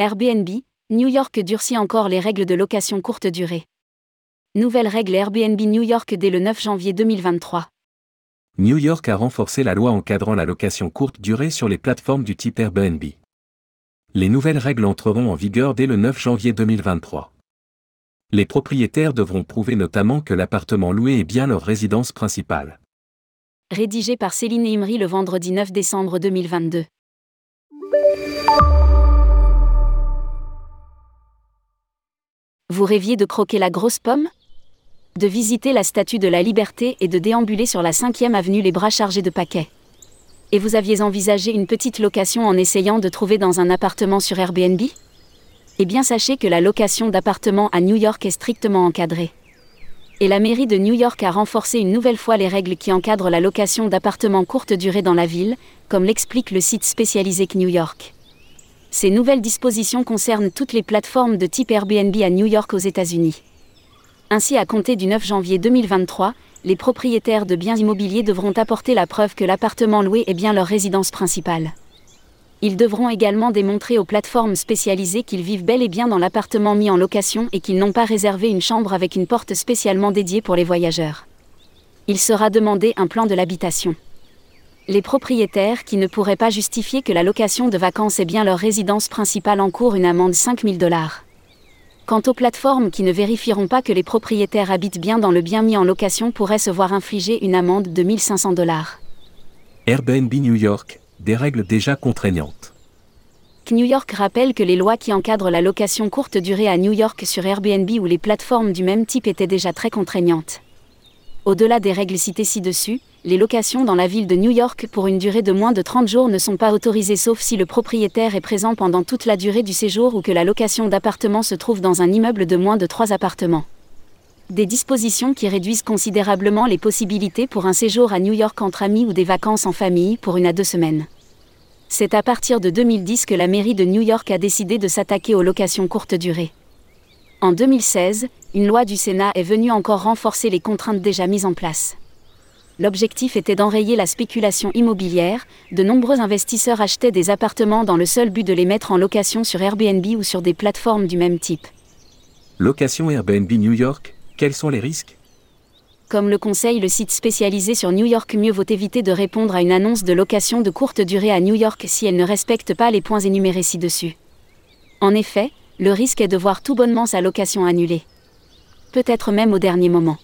Airbnb, New York durcit encore les règles de location courte durée. Nouvelle règle Airbnb New York dès le 9 janvier 2023. New York a renforcé la loi encadrant la location courte durée sur les plateformes du type Airbnb. Les nouvelles règles entreront en vigueur dès le 9 janvier 2023. Les propriétaires devront prouver notamment que l'appartement loué est bien leur résidence principale. Rédigé par Céline Imri le vendredi 9 décembre 2022. Vous rêviez de croquer la grosse pomme? De visiter la Statue de la Liberté et de déambuler sur la 5e avenue les bras chargés de paquets. Et vous aviez envisagé une petite location en essayant de trouver dans un appartement sur Airbnb? Eh bien sachez que la location d'appartements à New York est strictement encadrée. Et la mairie de New York a renforcé une nouvelle fois les règles qui encadrent la location d'appartements courte durée dans la ville, comme l'explique le site spécialisé New York. Ces nouvelles dispositions concernent toutes les plateformes de type Airbnb à New York aux États-Unis. Ainsi, à compter du 9 janvier 2023, les propriétaires de biens immobiliers devront apporter la preuve que l'appartement loué est bien leur résidence principale. Ils devront également démontrer aux plateformes spécialisées qu'ils vivent bel et bien dans l'appartement mis en location et qu'ils n'ont pas réservé une chambre avec une porte spécialement dédiée pour les voyageurs. Il sera demandé un plan de l'habitation les propriétaires qui ne pourraient pas justifier que la location de vacances est bien leur résidence principale encourent une amende 5000 dollars. Quant aux plateformes qui ne vérifieront pas que les propriétaires habitent bien dans le bien mis en location pourraient se voir infliger une amende de 1500 dollars. Airbnb New York, des règles déjà contraignantes. New York rappelle que les lois qui encadrent la location courte durée à New York sur Airbnb ou les plateformes du même type étaient déjà très contraignantes. Au-delà des règles citées ci-dessus, les locations dans la ville de New York pour une durée de moins de 30 jours ne sont pas autorisées sauf si le propriétaire est présent pendant toute la durée du séjour ou que la location d'appartement se trouve dans un immeuble de moins de 3 appartements. Des dispositions qui réduisent considérablement les possibilités pour un séjour à New York entre amis ou des vacances en famille pour une à deux semaines. C'est à partir de 2010 que la mairie de New York a décidé de s'attaquer aux locations courte durée. En 2016, une loi du Sénat est venue encore renforcer les contraintes déjà mises en place l'objectif était d'enrayer la spéculation immobilière, de nombreux investisseurs achetaient des appartements dans le seul but de les mettre en location sur Airbnb ou sur des plateformes du même type. Location Airbnb New York, quels sont les risques? Comme le conseille le site spécialisé sur New York, mieux vaut éviter de répondre à une annonce de location de courte durée à New York si elle ne respecte pas les points énumérés ci-dessus. En effet, le risque est de voir tout bonnement sa location annulée. Peut-être même au dernier moment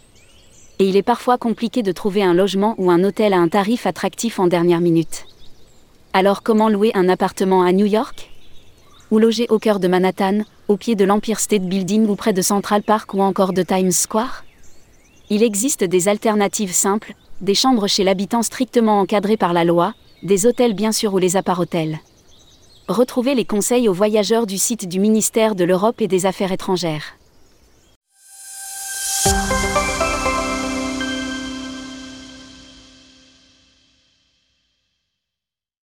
et il est parfois compliqué de trouver un logement ou un hôtel à un tarif attractif en dernière minute. Alors comment louer un appartement à New York? Ou loger au cœur de Manhattan, au pied de l'Empire State Building ou près de Central Park ou encore de Times Square? Il existe des alternatives simples, des chambres chez l'habitant strictement encadrées par la loi, des hôtels bien sûr ou les appart-hôtels. Retrouvez les conseils aux voyageurs du site du ministère de l'Europe et des Affaires étrangères.